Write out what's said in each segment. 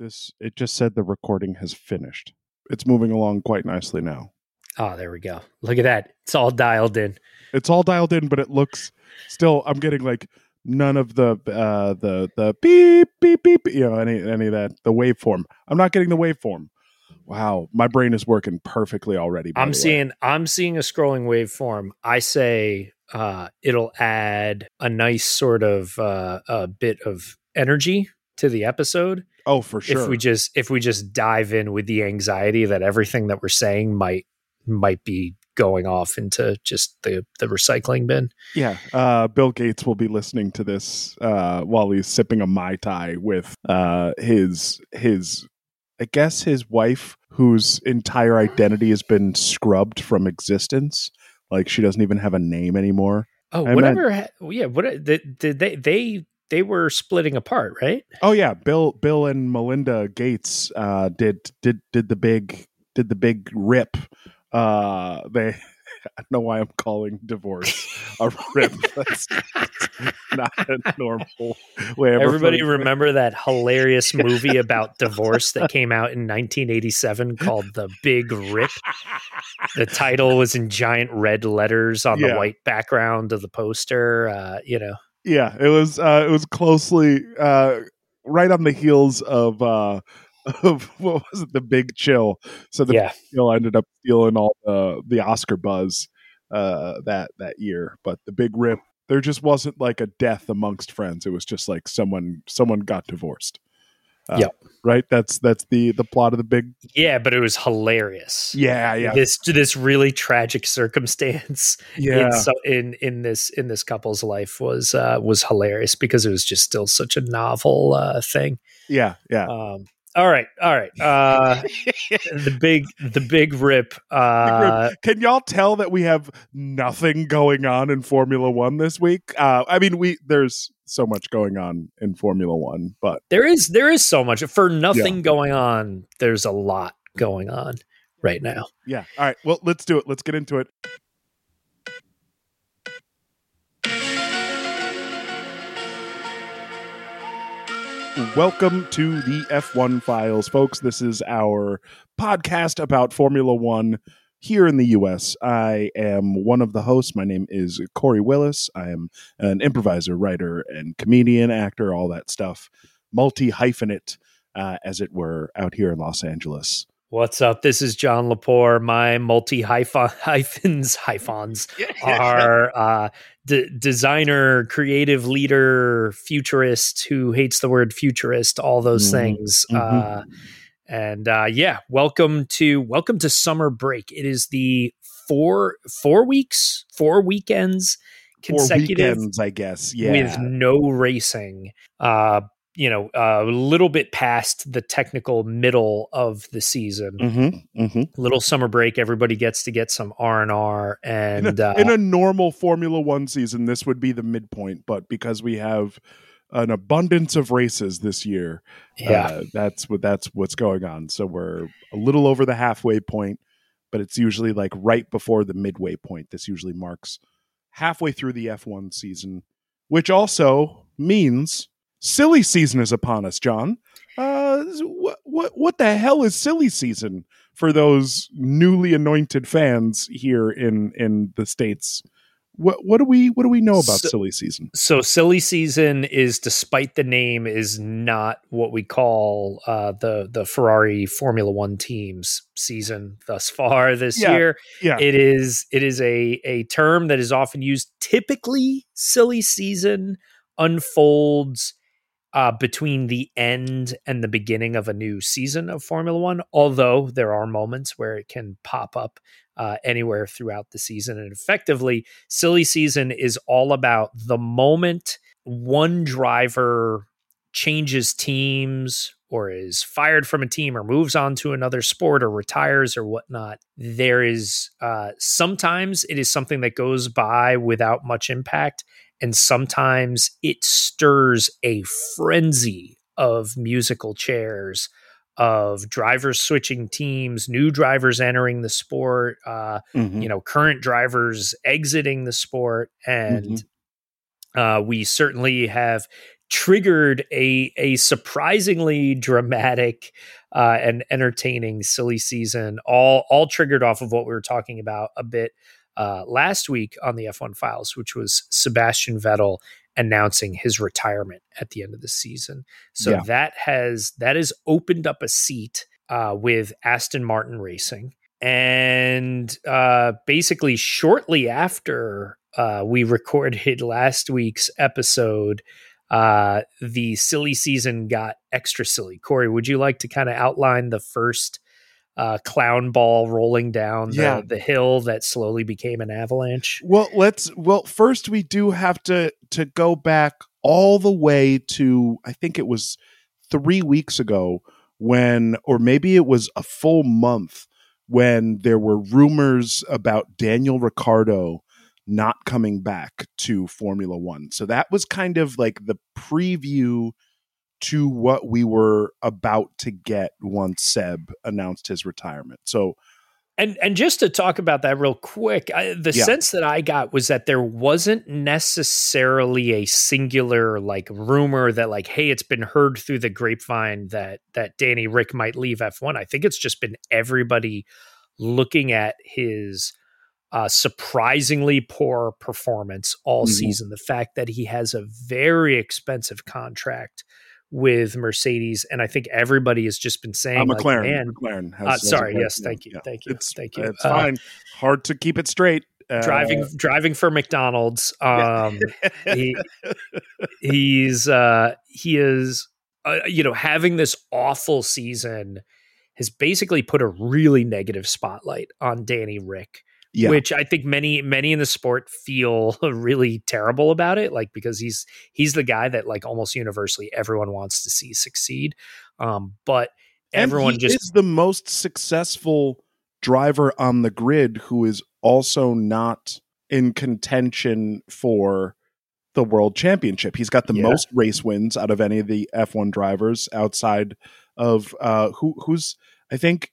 This it just said the recording has finished. It's moving along quite nicely now. Oh, there we go. Look at that. It's all dialed in. It's all dialed in, but it looks still. I'm getting like none of the uh the the beep beep beep. You know any any of that the waveform. I'm not getting the waveform. Wow, my brain is working perfectly already. I'm the way. seeing I'm seeing a scrolling waveform. I say uh, it'll add a nice sort of uh, a bit of energy to the episode Oh, for sure. if we just if we just dive in with the anxiety that everything that we're saying might might be going off into just the the recycling bin. Yeah, uh, Bill Gates will be listening to this uh, while he's sipping a mai tai with uh, his his, I guess his wife, whose entire identity has been scrubbed from existence. Like she doesn't even have a name anymore. Oh, I whatever. ha- yeah, what did, did they they they were splitting apart, right? Oh yeah, Bill Bill and Melinda Gates uh, did did did the big did the big rip. Uh, they I don't know why I'm calling divorce a rip. That's not a normal way. of Everybody to it. remember that hilarious movie about divorce that came out in 1987 called The Big Rip? The title was in giant red letters on the white background of the poster. Uh, you know, yeah it was uh it was closely uh right on the heels of uh of what was it? The big chill. So the yeah. big chill ended up stealing all the the oscar buzz uh that that year. But the big rip there just wasn't like a death amongst friends. It was just like someone someone got divorced uh, Yep. right that's that's the the plot of the big Yeah, but it was hilarious. yeah yeah This this really tragic circumstance yeah in, so, in in this in this couple's life was uh, was hilarious because it was just still such a novel uh, thing. yeah yeah Um, all right, all right. Uh, the big the big rip. Uh, Can y'all tell that we have nothing going on in Formula One this week? Uh, I mean, we there's so much going on in Formula One, but there is there is so much for nothing going on. There's a lot going on right now. yeah. All right, well, let's do it. Let's get into it. Welcome to the F1 Files, folks. This is our podcast about Formula One here in the US. I am one of the hosts. My name is Corey Willis. I am an improviser, writer, and comedian, actor, all that stuff. Multi hyphenate, uh, as it were, out here in Los Angeles. What's up? This is John Lepore. My multi hyphens hyphens are uh, d- designer, creative leader, futurist who hates the word futurist. All those Mhm. things. Uh, and uh, yeah, welcome to welcome to summer break. It is the four four weeks, four weekends Four consecutive weekends, I guess. Yeah. with no racing. Uh, you know, a little bit past the technical middle of the season. mm-hmm, mm-hmm. Little summer break. Everybody gets to get some R and R, In, and a, uh, in a normal Formula One season, this would be the midpoint, but because we have an abundance of races this year, yeah, uh, that's what that's what's going on. So we're a little over the halfway point, but it's usually like right before the midway point. This usually marks halfway through the F1 season, which also means silly season is upon us, John. Uh, what what what the hell is silly season for those newly anointed fans here in in the states? What what do we what do we know about So- silly season? so silly season is, despite the name, is not what we call uh, the the Ferrari Formula One teams season thus far this Yeah. year. Yeah, It is it is a a term that is often used. Typically, silly season unfolds uh, between the end and the beginning of a new season of Formula One. Although there are moments where it can pop up uh, anywhere throughout the season, and effectively, silly season is all about the moment one driver changes teams or is fired from a team or moves on to another sport or retires or whatnot there is uh, sometimes it is something that goes by without much impact and sometimes it stirs a frenzy of musical chairs of drivers switching teams new drivers entering the sport uh, Mhm. you know current drivers exiting the sport and uh, we certainly have triggered a a surprisingly dramatic uh, and entertaining silly season. All all triggered off of what we were talking about a bit uh, last week on the F1 Files, which was Sebastian Vettel announcing his retirement at the end of the season. So yeah. that has that has opened up a seat uh, with Aston Martin Racing. And uh, basically, shortly after uh, we recorded last week's episode, uh, the silly season got extra silly. Corey, would you like to kind of outline the first uh, clown ball rolling down the, yeah. the hill that slowly became an avalanche? Well, let's. Well, first we do have to to go back all the way to I think it was three weeks ago when, or maybe it was a full month when there were rumors about Daniel Ricciardo not coming back to Formula One. So that was kind of like the preview to what we were about to get once Seb announced his retirement. So and and just to talk about that real quick, I, the yeah. sense that I got was that there wasn't necessarily a singular like rumor that like, hey, it's been heard through the grapevine that that Danny Rick might leave F1. I think it's just been everybody looking at his uh, surprisingly poor performance all mm-hmm. season. The fact that he has a very expensive contract with Mercedes, and I think everybody has just been saying, uh, McLaren. Like, McLaren. Has, uh, sorry, yes, thank you, yeah. thank you, it's, thank you. It's uh, fine. Hard to keep it straight. Uh, driving, driving for McDonald's. Um, he, he's uh, he is, uh, you know, having this awful season has basically put a really negative spotlight on Danny Rick yeah. which I think many many in the sport feel really terrible about it, like because he's he's the guy that like almost universally everyone wants to see succeed. Um, but everyone just is the most successful driver on the grid who is also not in contention for the world championship. He's got the yeah. most race wins out of any of the F1 drivers outside of uh who who's I think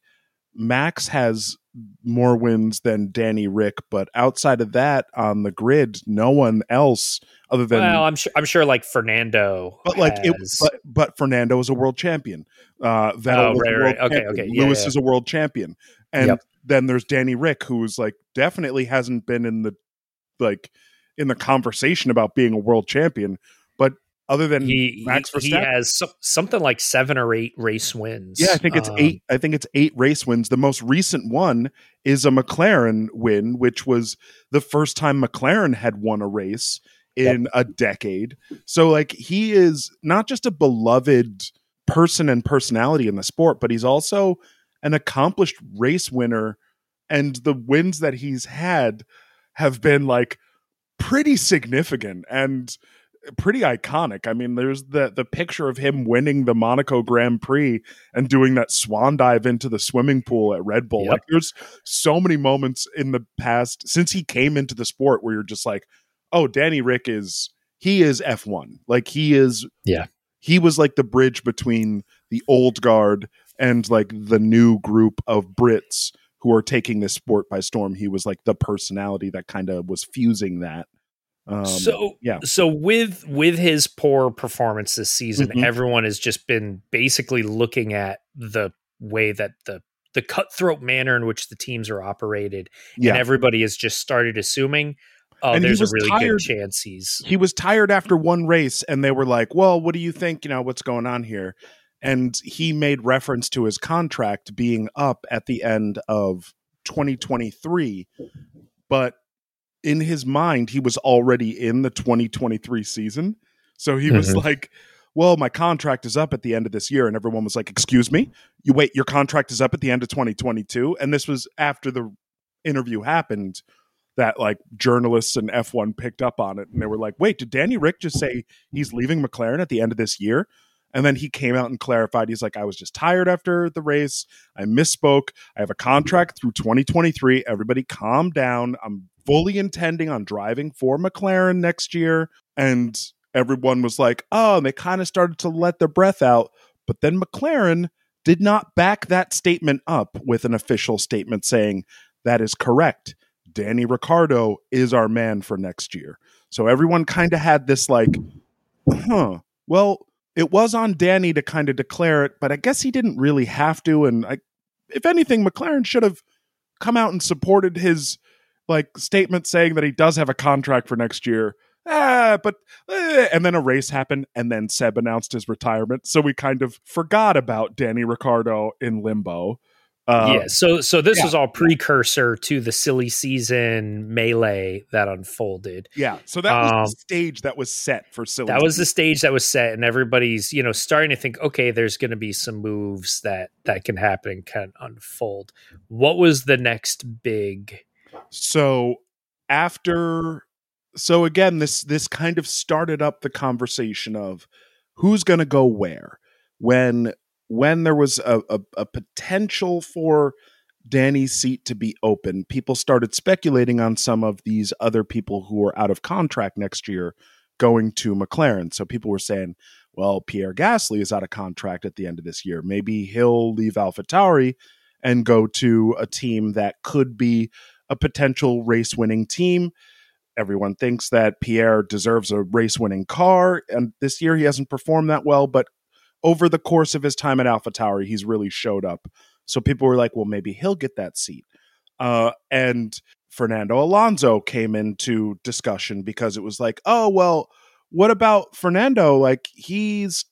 Max has more wins than Danny Rick, but outside of that on the grid, no one else other than well, I'm sure I'm sure like Fernando, but like has... it, but, but Fernando is a world champion. Uh, Vettel oh, right, right. okay, okay. Yeah, Lewis yeah. is a world champion, and yep. then there's Danny Rick, who's like definitely hasn't been in the like in the conversation about being a world champion, other than he, Max Verstappen. He has so, something like seven or eight race wins. Yeah, I think it's um, eight. I think it's eight race wins. The most recent one is a McLaren win, which was the first time McLaren had won a race in yep. a decade. So, like, he is not just a beloved person and personality in the sport, but he's also an accomplished race winner. And the wins that he's had have been like pretty significant. And pretty iconic. I mean, there's the the picture of him winning the Monaco Grand Prix and doing that swan dive into the swimming pool at Red Bull. Yep. Like there's so many moments in the past since he came into the sport where you're just like, "Oh, Danny Rick is he is F1. Like he is Yeah. He was like the bridge between the old guard and like the new group of Brits who are taking this sport by storm. He was like the personality that kind of was fusing that um, so yeah. So with with his poor performance this season, mm-hmm. everyone has just been basically looking at the way that the the cutthroat manner in which the teams are operated, yeah. and everybody has just started assuming. Oh, and there's a really tired. good chance he's. He was tired after one race, and they were like, "Well, what do you think? You know, what's going on here?" And he made reference to his contract being up at the end of 2023, but in his mind, he was already in the 2023 season. So he was mm-hmm. like, well, my contract is up at the end of this year. And everyone was like, excuse me? You wait, your contract is up at the end of 2022. And this was after the interview happened that like journalists and F1 picked up on it. And they were like, wait, did Danny Rick just say he's leaving McLaren at the end of this year? And then he came out and clarified. He's like, I was just tired after the race. I misspoke. I have a contract through 2023. Everybody calm down. I'm fully intending on driving for McLaren next year. And everyone was like, oh, and they kind of started to let their breath out. But then McLaren did not back that statement up with an official statement saying, that is correct. Danny Ricciardo is our man for next year. So everyone kind of had this like, huh, well, it was on Danny to kind of declare it, but I guess he didn't really have to. And I, if anything, McLaren should have come out and supported his like statement saying that he does have a contract for next year. Ah, but eh, and then a race happened, and then Seb announced his retirement, so we kind of forgot about Danny Ricciardo in limbo. Uh, yeah, so so this yeah. was all precursor to the silly season melee that unfolded. Yeah, so that was um, the stage that was set for silly. That was the stage that was set, and everybody's you know starting to think, okay, there's going to be some moves that that can happen and can unfold. What was the next big? So after, so again, this this kind of started up the conversation of who's going to go where when when there was a, a, a potential for Danny's seat to be open, people started speculating on some of these other people who were out of contract next year going to McLaren. So people were saying, well, Pierre Gasly is out of contract at the end of this year. Maybe he'll leave AlphaTauri and go to a team that could be a potential race winning team. Everyone thinks that Pierre deserves a race winning car. And this year he hasn't performed that well, but over the course of his time at AlphaTauri, he's really showed up. So people were like, well, maybe he'll get that seat. Uh, and Fernando Alonso came into discussion because it was like, oh, well, what about Fernando? Like, he's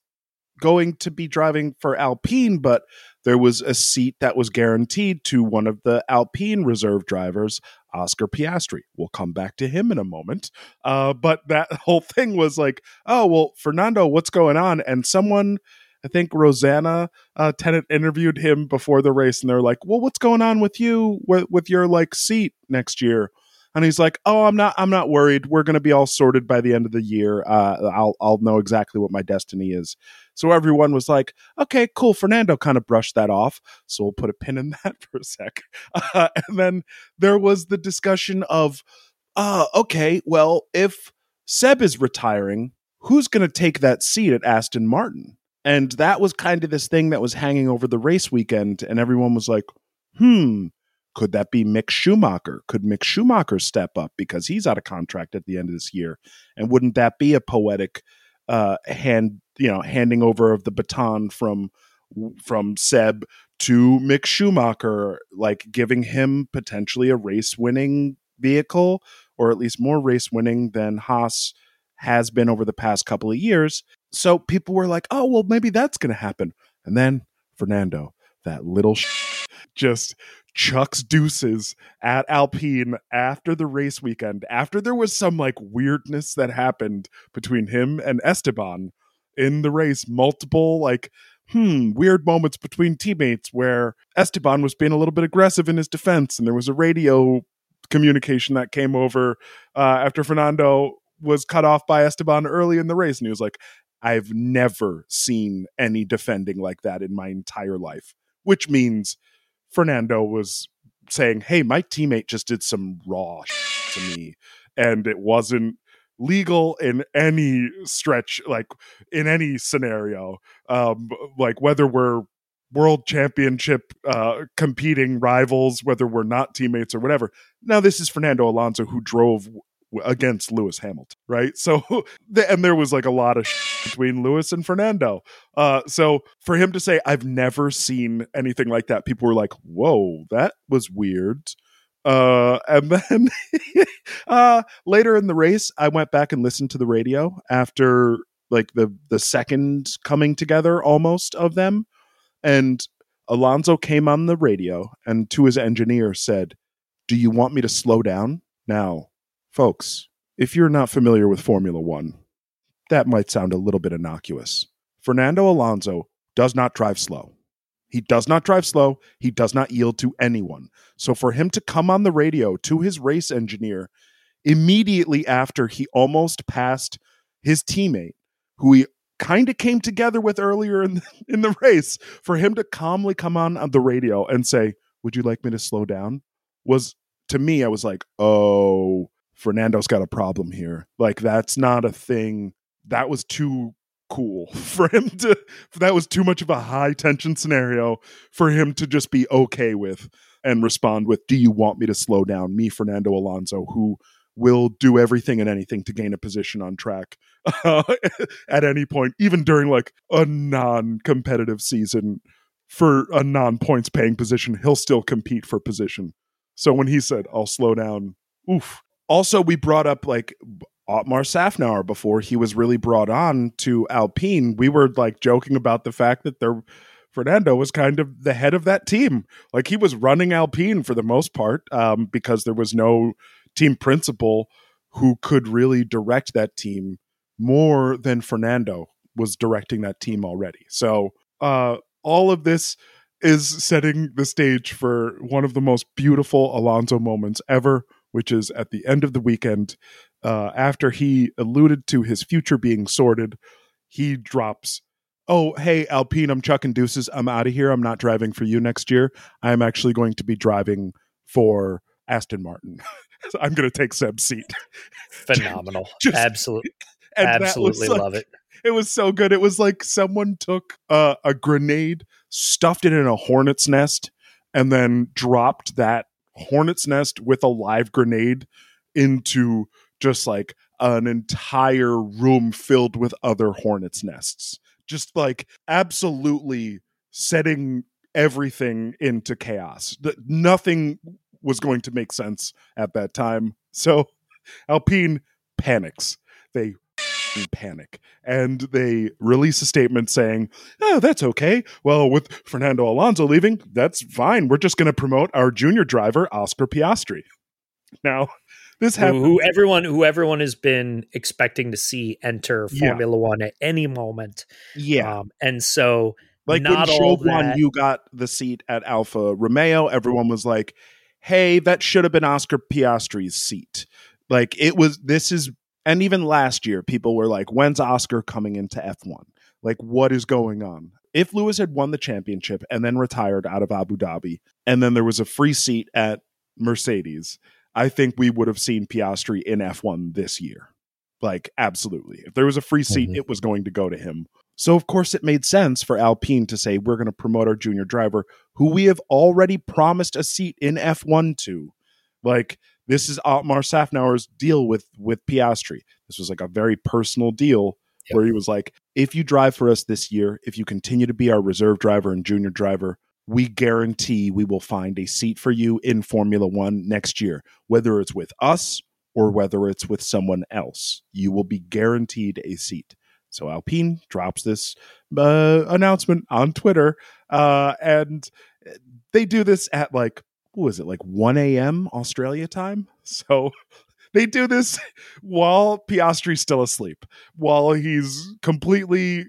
going to be driving for Alpine, but there was a seat that was guaranteed to one of the Alpine reserve drivers, Oscar Piastri. We'll come back to him in a moment. Uh, but that whole thing was like, oh, well, Fernando, what's going on? And someone, I think Rosanna uh, Tennant interviewed him before the race, and they're like, well, what's going on with you with, with your like seat next year? And he's like, "Oh, I'm not. I'm not worried. We're going to be all sorted by the end of the year. Uh, I'll I'll know exactly what my destiny is." So everyone was like, "Okay, cool." Fernando kind of brushed that off, so we'll put a pin in that for a sec. Uh, and then there was the discussion of, uh, "Okay, well, if Seb is retiring, who's going to take that seat at Aston Martin?" And that was kind of this thing that was hanging over the race weekend, and everyone was like, "Hmm." Could that be Mick Schumacher? Could Mick Schumacher step up because he's out of contract at the end of this year? And wouldn't that be a poetic uh, hand, you know, handing over of the baton from from Seb to Mick Schumacher, like giving him potentially a race winning vehicle, or at least more race winning than Haas has been over the past couple of years. So people were like, oh, well, maybe that's going to happen. And then Fernando, that little sh- just chucks deuces at Alpine after the race weekend, after there was some like weirdness that happened between him and Esteban in the race, multiple like hmm, weird moments between teammates where Esteban was being a little bit aggressive in his defense, and there was a radio communication that came over uh, after Fernando was cut off by Esteban early in the race, and he was like, "I've never seen any defending like that in my entire life," which means Fernando was saying, "Hey, my teammate just did some raw to me, and it wasn't." legal in any stretch like in any scenario um like whether we're world championship uh competing rivals whether we're not teammates or whatever now this is fernando alonso who drove against Lewis Hamilton, right? So, and there was like a lot of between Lewis and Fernando. Uh, so for him to say, I've never seen anything like that, people were like, whoa, that was weird. Uh, and then uh, later in the race, I went back and listened to the radio after like the the second coming together almost of them, and Alonso came on the radio and to his engineer said, "Do you want me to slow down now?" Folks, if you're not familiar with Formula One, that might sound a little bit innocuous. Fernando Alonso does not drive slow. He does not drive slow. He does not yield to anyone. So for him to come on the radio to his race engineer immediately after he almost passed his teammate, who he kind of came together with earlier in the, in the race, for him to calmly come on, on the radio and say, "Would you like me to slow down?" was to me, I was like, "Oh, Fernando's got a problem here. Like that's not a thing. That was too cool for him to that was too much of a high tension scenario for him to just be okay with and respond with do you want me to slow down me Fernando Alonso who will do everything and anything to gain a position on track uh, at any point, even during like a non competitive season for a non points paying position. He'll still compete for position. So when he said, I'll slow down, oof. Also, we brought up like Otmar Szafnauer before he was really brought on to Alpine. We were like joking about the fact that there Fernando was kind of the head of that team. Like he was running Alpine for the most part um, because there was no team principal who could really direct that team more than Fernando was directing that team already. So uh, all of this is setting the stage for one of the most beautiful Alonso moments ever, which is at the end of the weekend. Uh, after he alluded to his future being sorted, he drops, Oh, hey, Alpine, I'm chucking deuces. I'm out of here. I'm not driving for you next year. I'm actually going to be driving for Aston Martin. I'm going to take Seb's seat. Phenomenal. Just, Absolutely. Absolutely like, love it. It was so good. It was like someone took uh, a grenade, stuffed it in a hornet's nest, and then dropped that hornet's nest with a live grenade into just like an entire room filled with other hornet's nests. Just like absolutely setting everything into chaos. Nothing was going to make sense at that time. So Alpine panics. They panic and they release a statement saying, Oh, that's okay. Well, with Fernando Alonso leaving, that's fine. We're just going to promote our junior driver, Oscar Piastri. Now, this happened. Who everyone who everyone has been expecting to see enter Formula yeah. One at any moment. Yeah. Um, and so like not when all that, you got the seat at Alfa Romeo, everyone was like, hey, that should have been Oscar Piastri's seat. Like it was, this is, and even last year, people were like, when's Oscar coming into F1? Like, what is going on? If Lewis had won the championship and then retired out of Abu Dhabi, and then there was a free seat at Mercedes, I think we would have seen Piastri in F1 this year. Like, absolutely. If there was a free seat, mm-hmm. it was going to go to him. So, of course, it made sense for Alpine to say, we're going to promote our junior driver, who we have already promised a seat in F1 to. Like, this is Otmar Szafnauer's deal with, with Piastri. This was like a very personal deal yep. where he was like, if you drive for us this year, if you continue to be our reserve driver and junior driver, we guarantee we will find a seat for you in Formula One next year, whether it's with us or whether it's with someone else. You will be guaranteed a seat. So Alpine drops this uh, announcement on Twitter, uh, and they do this at like what was it like 1 a.m. Australia time? So they do this while Piastri's still asleep, while he's completely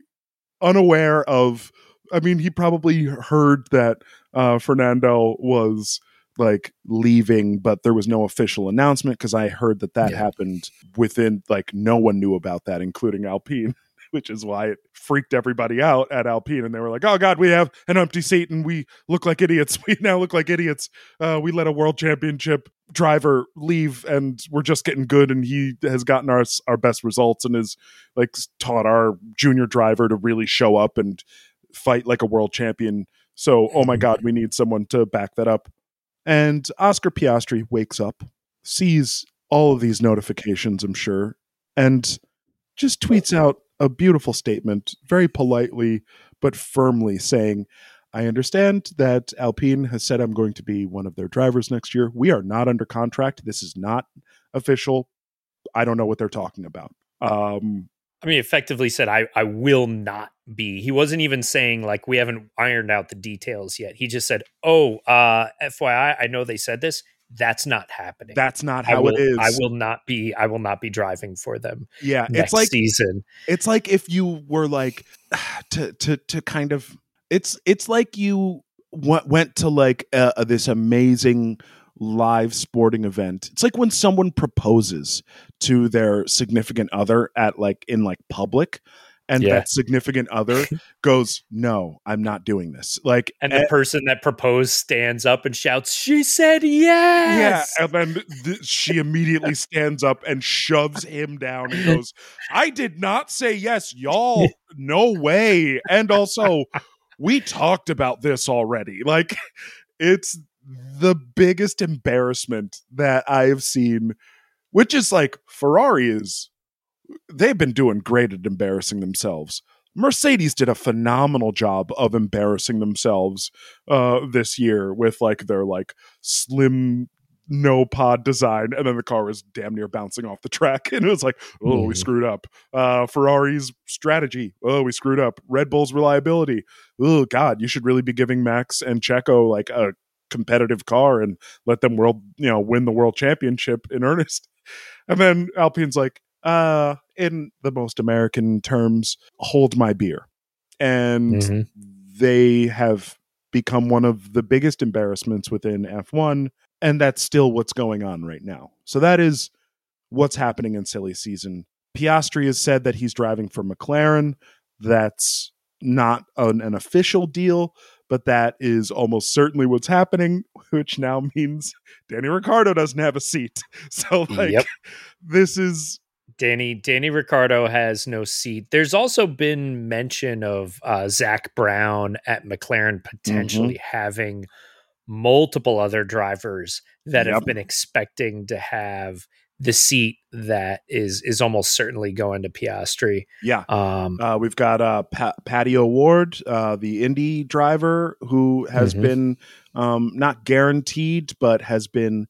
unaware of. I mean, he probably heard that uh, Fernando was like leaving, but there was no official announcement because I heard that that yeah. happened within like no one knew about that, including Alpine which is why it freaked everybody out at Alpine. And they were like, oh, God, we have an empty seat and we look like idiots. We now look like idiots. Uh, we let a world championship driver leave and we're just getting good and he has gotten our our best results and has like taught our junior driver to really show up and fight like a world champion so oh my god we need someone to back that up and oscar piastri wakes up sees all of these notifications i'm sure and just tweets out a beautiful statement, very politely but firmly saying, I understand that Alpine has said I'm going to be one of their drivers next year. We are not under contract. This is not official. I don't know what they're talking about. Um, I mean, effectively said, I, I will not be. He wasn't even saying, like, we haven't ironed out the details yet. He just said, oh, uh, FYI, I know they said this that's not happening. That's not how will, it is. I will not be. I will not be driving for them. Yeah, it's like season. It's like if you were like to to to kind of. It's it's like you went went to like uh, this amazing live sporting event. It's like when someone proposes to their significant other at like in like public and yeah. that significant other goes, "No, I'm not doing this." Like, and the eh person that proposed stands up and shouts, "She said yes!" Yeah, and then th- she immediately stands up and shoves him down and goes, "I did not say yes, y'all. No way." And also, we talked about this already. Like, it's the biggest embarrassment that I have seen which is like Ferrari is they've been doing great at embarrassing themselves. Mercedes did a phenomenal job of embarrassing themselves uh, this year with like their like slim no pod design, and then the car was damn near bouncing off the track, and it was like, oh, we Mm. screwed up. Uh, Ferrari's strategy, oh, we screwed up. Red Bull's reliability, oh God, you should really be giving Max and Checo like a competitive car and let them world, you know, win the world championship in earnest. And then Alpine's like, uh, in the most American terms, hold my beer. And Mhm. they have become one of the biggest embarrassments within F1. And that's still what's going on right now. So that is what's happening in silly season. Piastri has said that he's driving for McLaren. That's not an, an official deal, but that is almost certainly what's happening, which now means Danny Ricciardo doesn't have a seat. So, like, Yep. this is Danny Danny Ricciardo has no seat. There's also been mention of uh, Zak Brown at McLaren potentially Mm-hmm. having multiple other drivers that Yep. have been expecting to have the seat that is is almost certainly going to Piastri. yeah. Um, Uh, we've got uh, pa- Pato O'Ward, uh, the Indy driver, who has Mhm. been um, not guaranteed, but has been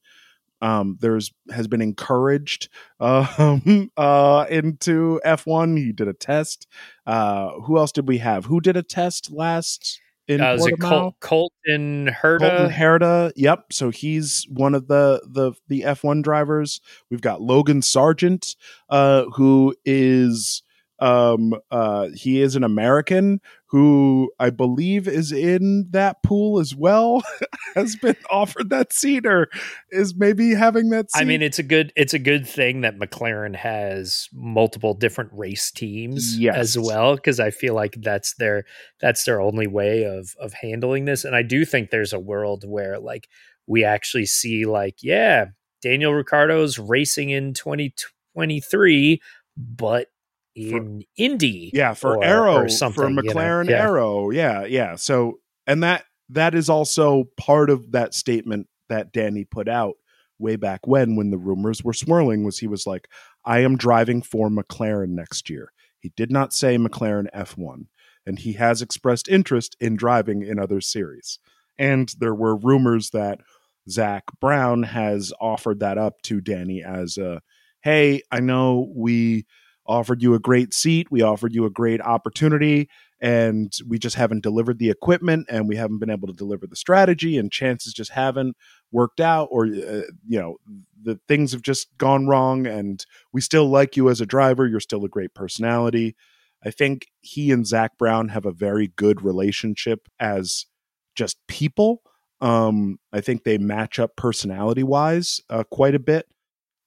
um, there's has been encouraged um, uh, into F1. He did a test. Uh, who else did we have? Who did a test last in uh, is it? Col- Colton Herta? Colton Herta. Yep. So he's one of the the the F1 drivers. We've got Logan Sargent, uh, who is um uh he is an American who I believe is in that pool as well, has been offered that seat or is maybe having that seat. I mean, it's a good it's a good thing that McLaren has multiple different race teams Yes. as well because I feel like that's their that's their only way of of handling this. And I do think there's a world where like we actually see like yeah, Daniel Ricciardo's racing in 2023, but in Indy. yeah for or- arrow or for something, you know? mclaren Yeah. arrow yeah yeah so and that that is also part of that statement that danny put out way back when when the rumors were swirling was he was like i am driving for mclaren next year he did not say mclaren f1 and he has expressed interest in driving in other series and there were rumors that zak brown has offered that up to danny as a hey i know we offered you a great seat. We offered you a great opportunity, and we just haven't delivered the equipment, and we haven't been able to deliver the strategy, and chances just haven't worked out, or uh, you know, the things have just gone wrong. And we still like you as a driver. You're still a great personality. I think he and Zak Brown have a very good relationship as just people. Um, I think they match up personality wise uh, quite a bit.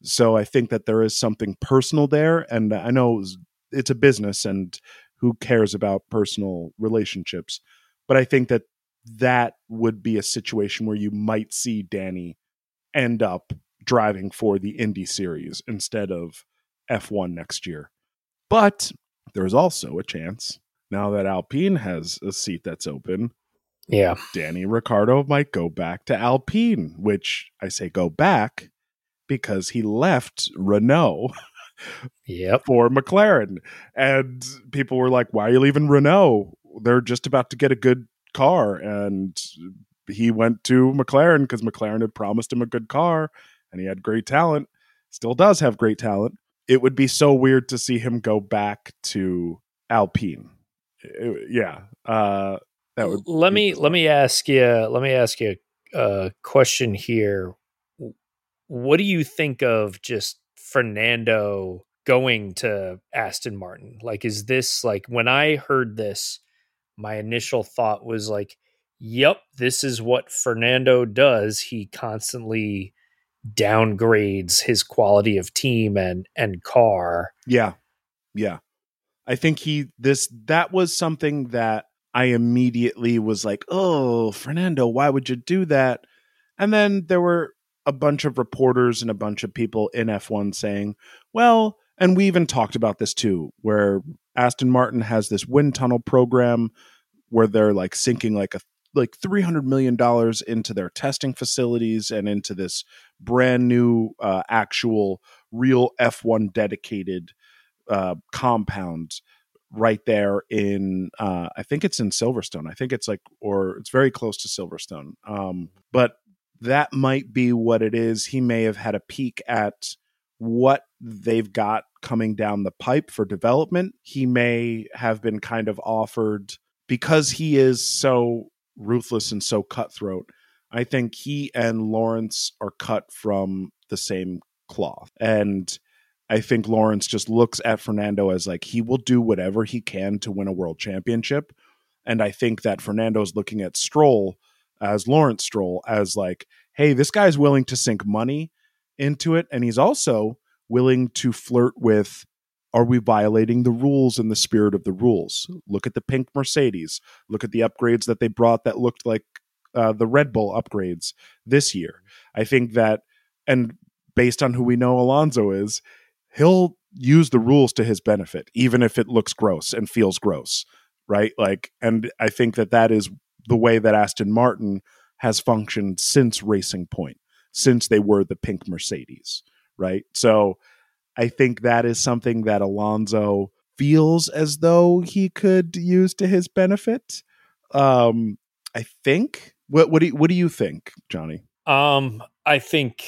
So I think that there is something personal there, and I know it's- a business, and who cares about personal relationships? But I think that that would be a situation where you might see Danny end up driving for the Indy Series instead of F1 next year. But there's also a chance now that Alpine has a seat that's open Yeah. Danny Ricciardo might go back to Alpine, which I say go back because he left Renault Yep. for McLaren. And people were like, why are you leaving Renault? They're just about to get a good car. And he went to McLaren because McLaren had promised him a good car and he had great talent, still does have great talent. It would be so weird to see him go back to Alpine. It- yeah. Uh, that would let me bizarre. let me ask you let me ask you a question here what do you think of just fernando going to aston martin like is this like when i heard this my initial thought was like yep this is what fernando does he constantly downgrades his quality of team and and car Yeah. Yeah. I think he this that was something that I immediately was like, "Oh, Fernando, why would you do that?" And then there were a bunch of reporters and a bunch of people in F1 saying, "Well, and we even talked about this too, where Aston Martin has this wind tunnel program where they're like sinking like a like 300 million dollars into their testing facilities and into this brand new uh, actual real F1 dedicated uh, compound right there in uh, I think it's in Silverstone. I think it's like or it's very close to Silverstone. Um, but that might be what it is. He may have had a peek at what they've got coming down the pipe for development. He may have been kind of offered because he is so ruthless and so cutthroat. I think he and Lawrence are cut from the same cloth. And I think Lawrence just looks at Fernando as like he will do whatever he can to win a world championship. And I think that Fernando is looking at Stroll as Lawrence Stroll as like, hey, this guy's willing to sink money into it. And he's also willing to flirt with are we violating the rules and the spirit of the rules? Look at the pink Mercedes. Look at the upgrades that they brought that looked like uh, the Red Bull upgrades this year. I think that, and based on who we know Alonso is, he'll use the rules to his benefit, even if it looks gross and feels gross, right? Like, and I think that that is the way that Aston Martin has functioned since Racing Point, since they were the pink Mercedes, right? So I think that is something that Alonso feels as though he could use to his benefit. Um, I think. What what do you, what do you think, Johnny? Um, I think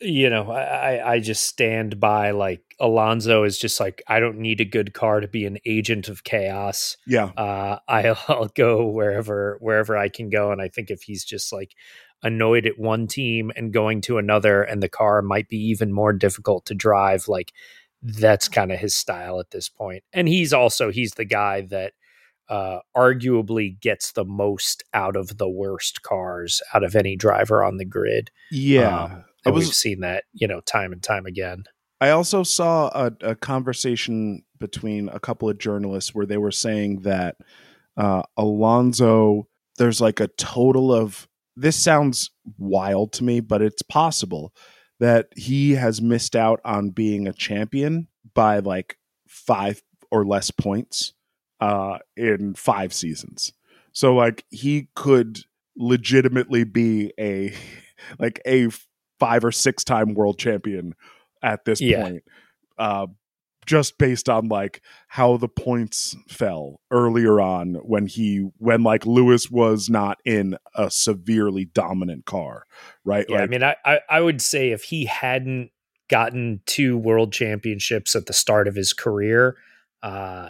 you know, I, I just stand by like Alonso is just like I don't need a good car to be an agent of chaos. Yeah, uh, I'll, I'll go wherever wherever I can go, and I think if he's just like annoyed at one team and going to another, and the car might be even more difficult to drive, like that's kind of his style at this point. And he's also he's the guy that uh, arguably gets the most out of the worst cars out of any driver on the grid. Yeah. Um, and was, we've seen that, you know, time and time again. I also saw a, a, conversation between a couple of journalists where they were saying that uh, Alonso, there's like a total of this sounds wild to me, but it's possible that he has missed out on being a champion by like five or less points uh, in five seasons. So like he could legitimately be a like a five or six time world champion at this yeah. point. Uh, just based on like how the points fell earlier on when he when like Lewis was not in a severely dominant car, right? Yeah, like, I mean, I, I I would say if he hadn't gotten two world championships at the start of his career, uh,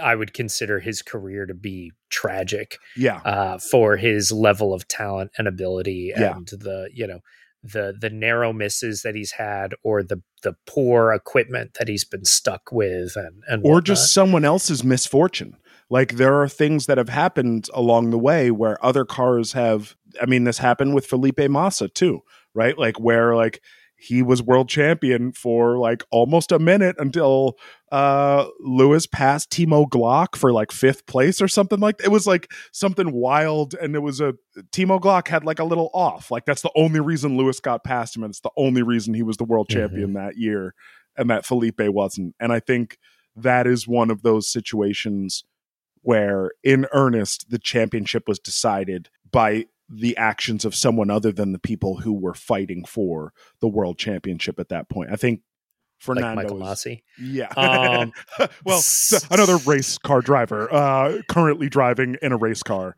I would consider his career to be tragic. Yeah, uh, for his level of talent and ability, and yeah. the you know the the narrow misses that he's had or the the poor equipment that he's been stuck with and and or just someone else's misfortune. Like there are things that have happened along the way where other cars have i mean this happened with felipe massa too right? Like where like he was world champion for like almost a minute until uh Lewis passed Timo Glock for like fifth place or something like that. It was like something wild and it was a Timo Glock had like a little off. Like that's the only reason Lewis got past him and it's the only reason he was the world mm-hmm. champion mm-hmm. that year and that Felipe wasn't. And I think that is one of those situations where in earnest the championship was decided by the actions of someone other than the people who were fighting for the world championship at that point. I think Fernando like Michael Masi. Yeah. Um, well, so another race car driver, uh, currently driving in a race car.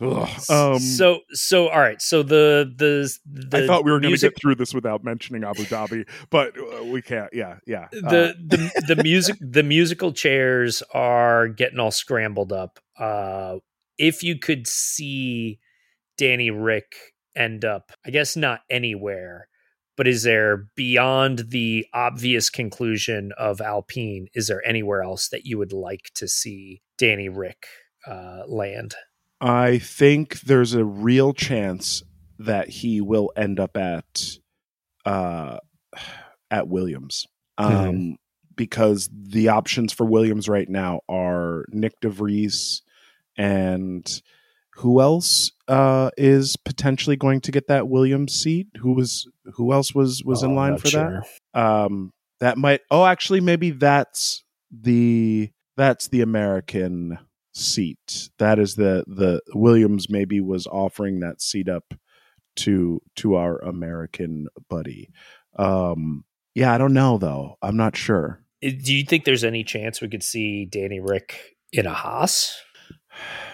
Um, so so all right. So the the, the I thought we were going to get through this without mentioning Abu Dhabi, but uh, we can't. Yeah, yeah. Uh, the the the music the musical chairs are getting all scrambled up. Uh, if you could see Danny Rick end up, I guess not anywhere, but is there beyond the obvious conclusion of Alpine, is there anywhere else that you would like to see Danny Rick uh, land? I think there's a real chance that he will end up at uh, at Williams. Um, mm-hmm. Because the options for Williams right now are Nyck de Vries and who else uh, is potentially going to get that Williams seat? Who was who else was was oh, in line for sure. that? Um, that might. Oh, actually, maybe that's the that's the American seat. That is the the Williams maybe was offering that seat up to to our American buddy. Um yeah, I don't know though. I'm not sure. Do you think there's any chance we could see Danny Rick in a Haas?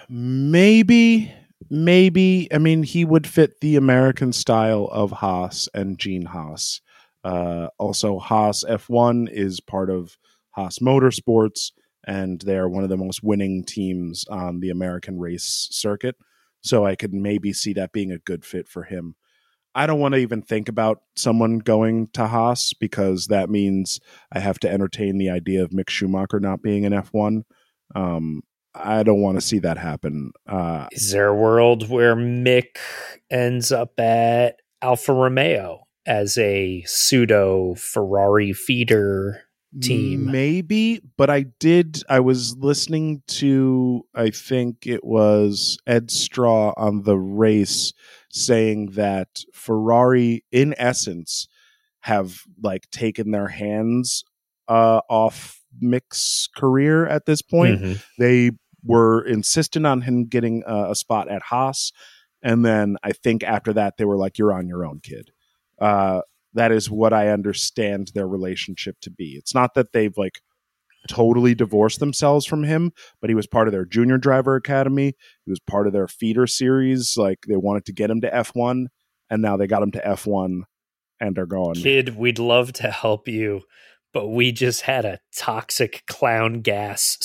Maybe maybe I mean he would fit the American style of Haas and Gene Haas. Uh also Haas F1 is part of Haas Motorsports and they are one of the most winning teams on the American race circuit. So I could maybe see that being a good fit for him. I don't want to even think about someone going to Haas because that means I have to entertain the idea of Mick Schumacher not being an F1. Um, I don't want to see that happen. Uh, Is there a world where Mick ends up at Alfa Romeo as a pseudo Ferrari feeder team. Maybe, but I did. I was listening to, I think it was Ed Straw on the race saying that Ferrari, in essence, have like taken their hands uh, off Mick's career at this point. Mm-hmm. They were insistent on him getting a, a spot at Haas. And then I think after that, they were like, you're on your own, kid. Uh, that is what I understand their relationship to be. It's not that they've like totally divorced themselves from him, but he was part of their junior driver academy. He was part of their feeder series. Like they wanted to get him to F1, and now they got him to F1 and are going. Kid, we'd love to help you, but we just had a toxic clown gas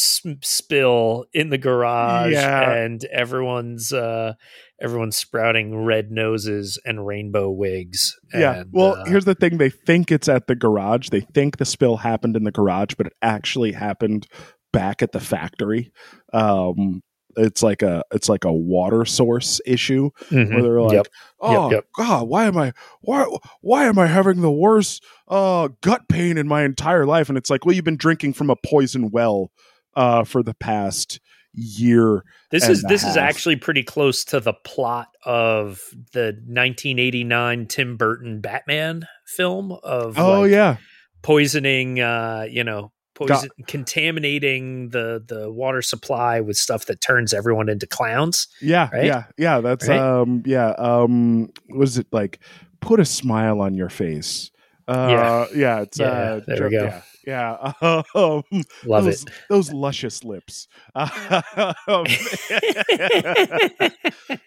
spill in the garage, Yeah. and everyone's uh, everyone's sprouting red noses and rainbow wigs. Yeah. And, well, uh, here's the thing they think it's at the garage. They think the spill happened in the garage, but it actually happened back at the factory. Um it's like a it's like a water source issue mhm. where they're like, Yep. "Oh yep. God, why am I why why am I having the worst uh, gut pain in my entire life?" And it's like, "Well, you've been drinking from a poison well uh, for the past year." This is this is actually pretty close to the plot of the 1989 Tim Burton Batman film of Oh like, yeah, poisoning uh you know poison contaminating the the water supply with stuff that turns everyone into clowns yeah, Right? yeah, yeah. That's Right? um, yeah. Um, was it like put a smile on your face? Uh, yeah, yeah. It's Yeah, uh, there jo- we go. Yeah, yeah. Um, love those, it those luscious lips. Um,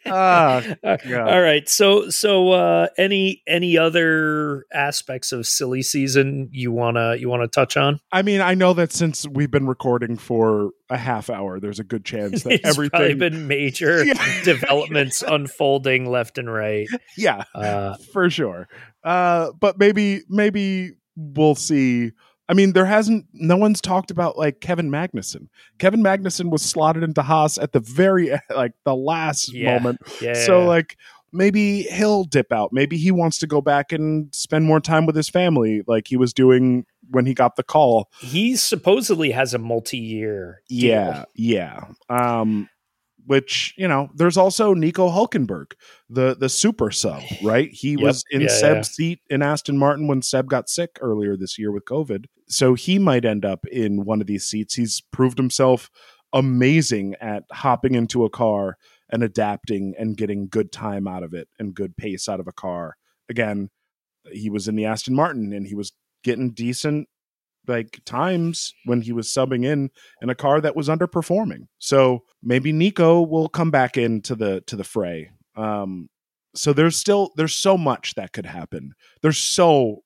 ah, all right so so uh any any other aspects of silly season you want to you want to touch on I mean, I know that since we've been recording for a half hour, there's a good chance that it's probably everything. been major Yeah. developments unfolding left and right yeah, uh for sure. Uh, but maybe, maybe we'll see. I mean, there hasn't. No one's talked about like Kevin Magnussen. Kevin Magnussen was slotted into Haas at the very like the last Yeah. moment. yeah So like maybe he'll dip out. Maybe he wants to go back and spend more time with his family, like he was doing when he got the call. he supposedly has a multi-year deal. Yeah, yeah. Um, which you know, there's also Nico Hulkenberg, the the super sub, right? He Yep, was in yeah, Seb's yeah. seat in Aston Martin when Seb got sick earlier this year with COVID. So he might end up in one of these seats. He's proved himself amazing at hopping into a car and adapting and getting good time out of it and good pace out of a car. Again, he was in the Aston Martin and he was getting decent like times when he was subbing in in a car that was underperforming. So maybe Nico will come back into the to the fray. Um so there's still there's so much that could happen. There's so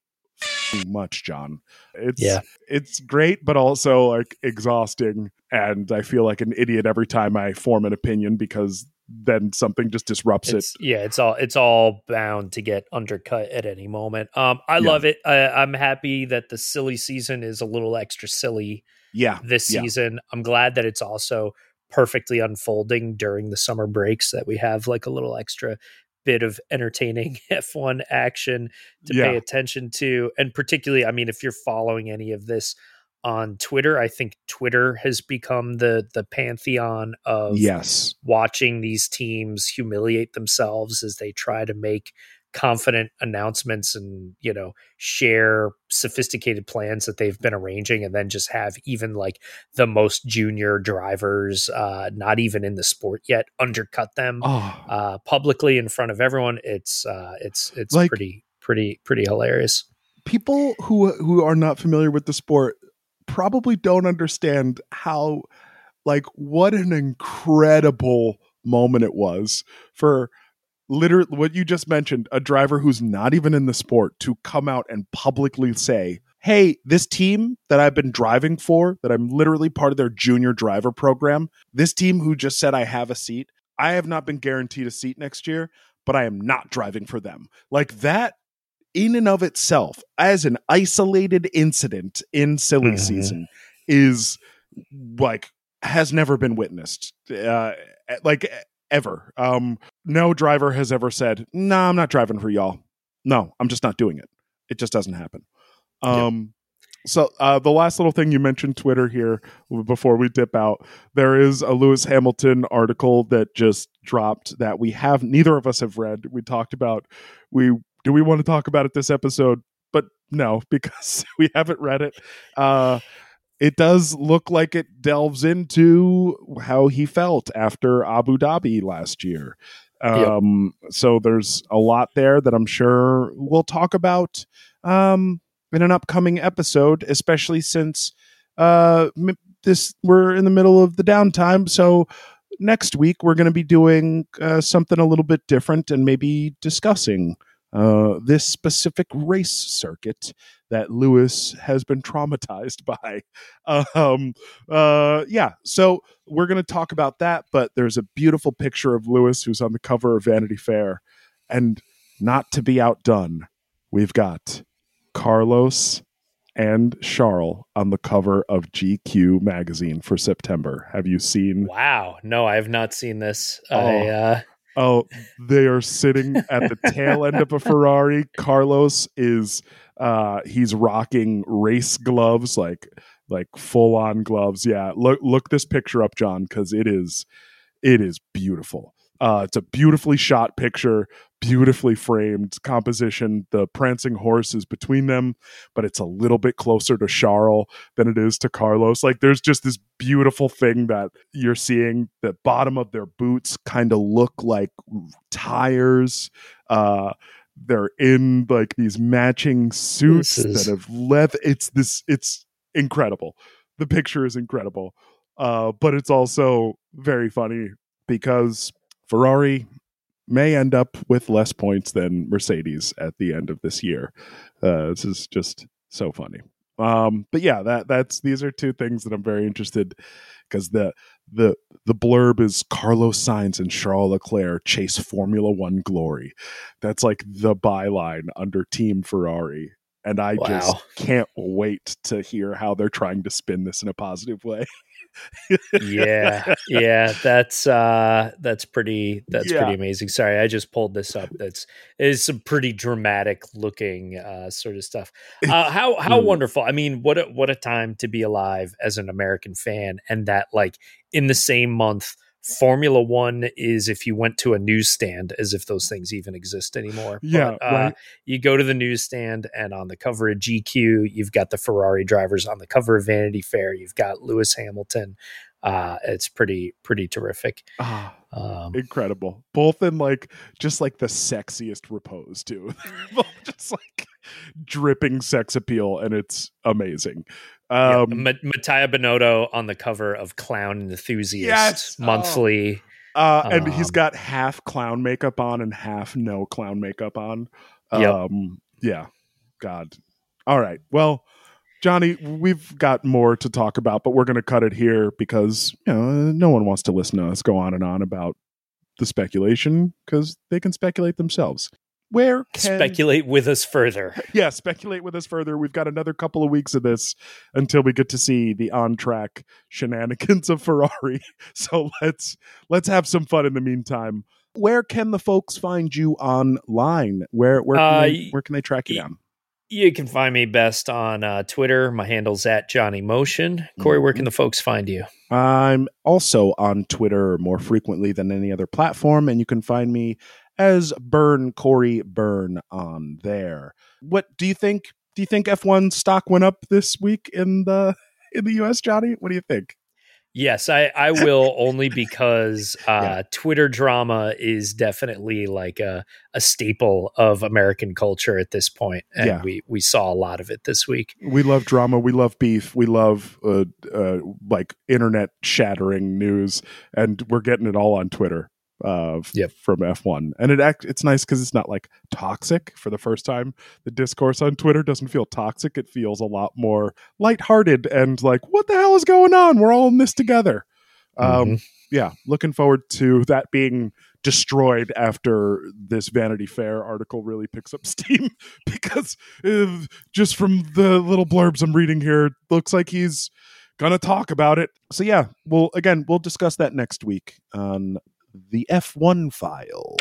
much, John. It's Yeah. it's great but also like exhausting and I feel like an idiot every time I form an opinion because then something just disrupts It's, it. yeah, it's all it's all bound to get undercut at any moment. Um, I Yeah. love it. I, I'm happy that the silly season is a little extra silly Yeah. this Yeah. season. I'm glad that it's also perfectly unfolding during the summer breaks that we have like a little extra bit of entertaining F1 action to pay attention to. And particularly, I mean, if you're following any of this on Twitter, I think Twitter has become the the pantheon of Yes. watching these teams humiliate themselves as they try to make confident announcements and you know share sophisticated plans that they've been arranging and then just have even like the most junior drivers uh not even in the sport yet undercut them Oh, uh publicly in front of everyone. It's uh it's it's Like- pretty pretty pretty hilarious. People who who are not familiar with the sport probably don't understand how like what an incredible moment it was for literally what you just mentioned a driver who's not even in the sport to come out and publicly say hey this team that i've been driving for that i'm literally part of their junior driver program this team who just said i have a seat i have not been guaranteed a seat next year but i am not driving for them. Like that in and of itself as an isolated incident in silly Mhm. season is like has never been witnessed uh like ever. Um no driver has ever said no nah, i'm not driving for y'all. No i'm just not doing it. It just doesn't happen. Um so uh the last little thing you mentioned twitter here before we dip out there is a lewis hamilton article that just dropped that we have neither of us have read. We talked about we do we want to talk about it this episode but no because we haven't read it uh it does look like it delves into how he felt after Abu Dhabi last year. Um, So there's a lot there that I'm sure we'll talk about um, in an upcoming episode, especially since uh, m- this we're in the middle of the downtime. So next week we're going to be doing uh, something a little bit different and maybe discussing uh, this specific race circuit that Lewis has been traumatized by. Um, uh, yeah, so we're going to talk about that, but there's a beautiful picture of Lewis who's on the cover of Vanity Fair. And not to be outdone, we've got Carlos and Charles on the cover of GQ magazine for September. Have you seen? wow no i have not seen this Oh. i uh Oh, they are sitting at the tail end of a Ferrari. Carlos is uh he's rocking race gloves like like full on gloves. Yeah, look look this picture up John cuz it is it is beautiful. Uh it's a beautifully shot picture, beautifully framed composition. The prancing horse is between them, but it's a little bit closer to Charles than it is to Carlos. Like there's just this beautiful thing that you're seeing. The bottom of their boots kind of look like tires. Uh, they're in like these matching suits is- that have leather. It's this. It's incredible. The picture is incredible, uh, but it's also very funny because Ferrari may end up with less points than Mercedes at the end of this year. Uh, this is just so funny. Um, but yeah, that that's these are two things that I'm very interested because the the the blurb is Carlos Sainz and Charles Leclerc chase Formula One glory. That's like the byline under Team Ferrari. And I just can't wait to hear how they're trying to spin this in a positive way. yeah yeah that's uh that's pretty that's Yeah. pretty amazing sorry i just pulled this up that's is some pretty dramatic looking uh sort of stuff uh how how Ooh. wonderful i mean what a what a time to be alive as an american fan and that like in the same month formula one is if you went to a newsstand as if those things even exist anymore Yeah, but, uh, right. you go to the newsstand and on the cover of gq you've got the ferrari drivers on the cover of vanity fair you've got lewis hamilton uh it's pretty pretty terrific Ah, um incredible. Both in like just like the sexiest repose too. Just like dripping sex appeal, and it's amazing. Yeah, Um, Ma- Mattia Binotto on the cover of Clown Enthusiast Yes! Oh. monthly. uh, and he's got half clown makeup on and half no clown makeup on. Yep. Um, yeah. God. All right. Well, Johnny, we've got more to talk about, but we're going to cut it here because you know no one wants to listen to us go on and on about the speculation because they can speculate themselves. Where can Speculate with us further. yeah, speculate with us further. We've got another couple of weeks of this until we get to see the on track shenanigans of Ferrari. So let's let's have some fun in the meantime. Where can the folks find you online? Where where can Uh, they, where can they track you down? You can find me best on uh, Twitter. My handle's at Johnny Motion. Corey, where Mm-hmm. can the folks find you? I'm also on Twitter more frequently than any other platform, and you can find me as Burn Corey Burn on there. What do you think? Do you think F1 stock went up this week in the in the US, Johnny? What do you think? Yes, I, I will only because uh, Yeah. Twitter drama is definitely like a, a staple of American culture at this point, and Yeah. we we saw a lot of it this week. We love drama. We love beef. We love uh, uh, like internet shattering news, and we're getting it all on Twitter. Uh, Yep. from F1, and it act it's nice because it's not like toxic for the first time. The discourse on Twitter doesn't feel toxic. It feels a lot more lighthearted and like, what the hell is going on? We're all in this together. Um, yeah, looking forward to that being destroyed after this Vanity Fair article really picks up steam because uh, just from the little blurbs I'm reading here, looks like he's gonna talk about it. So yeah, we'll again, we'll discuss that next week on the F1 file.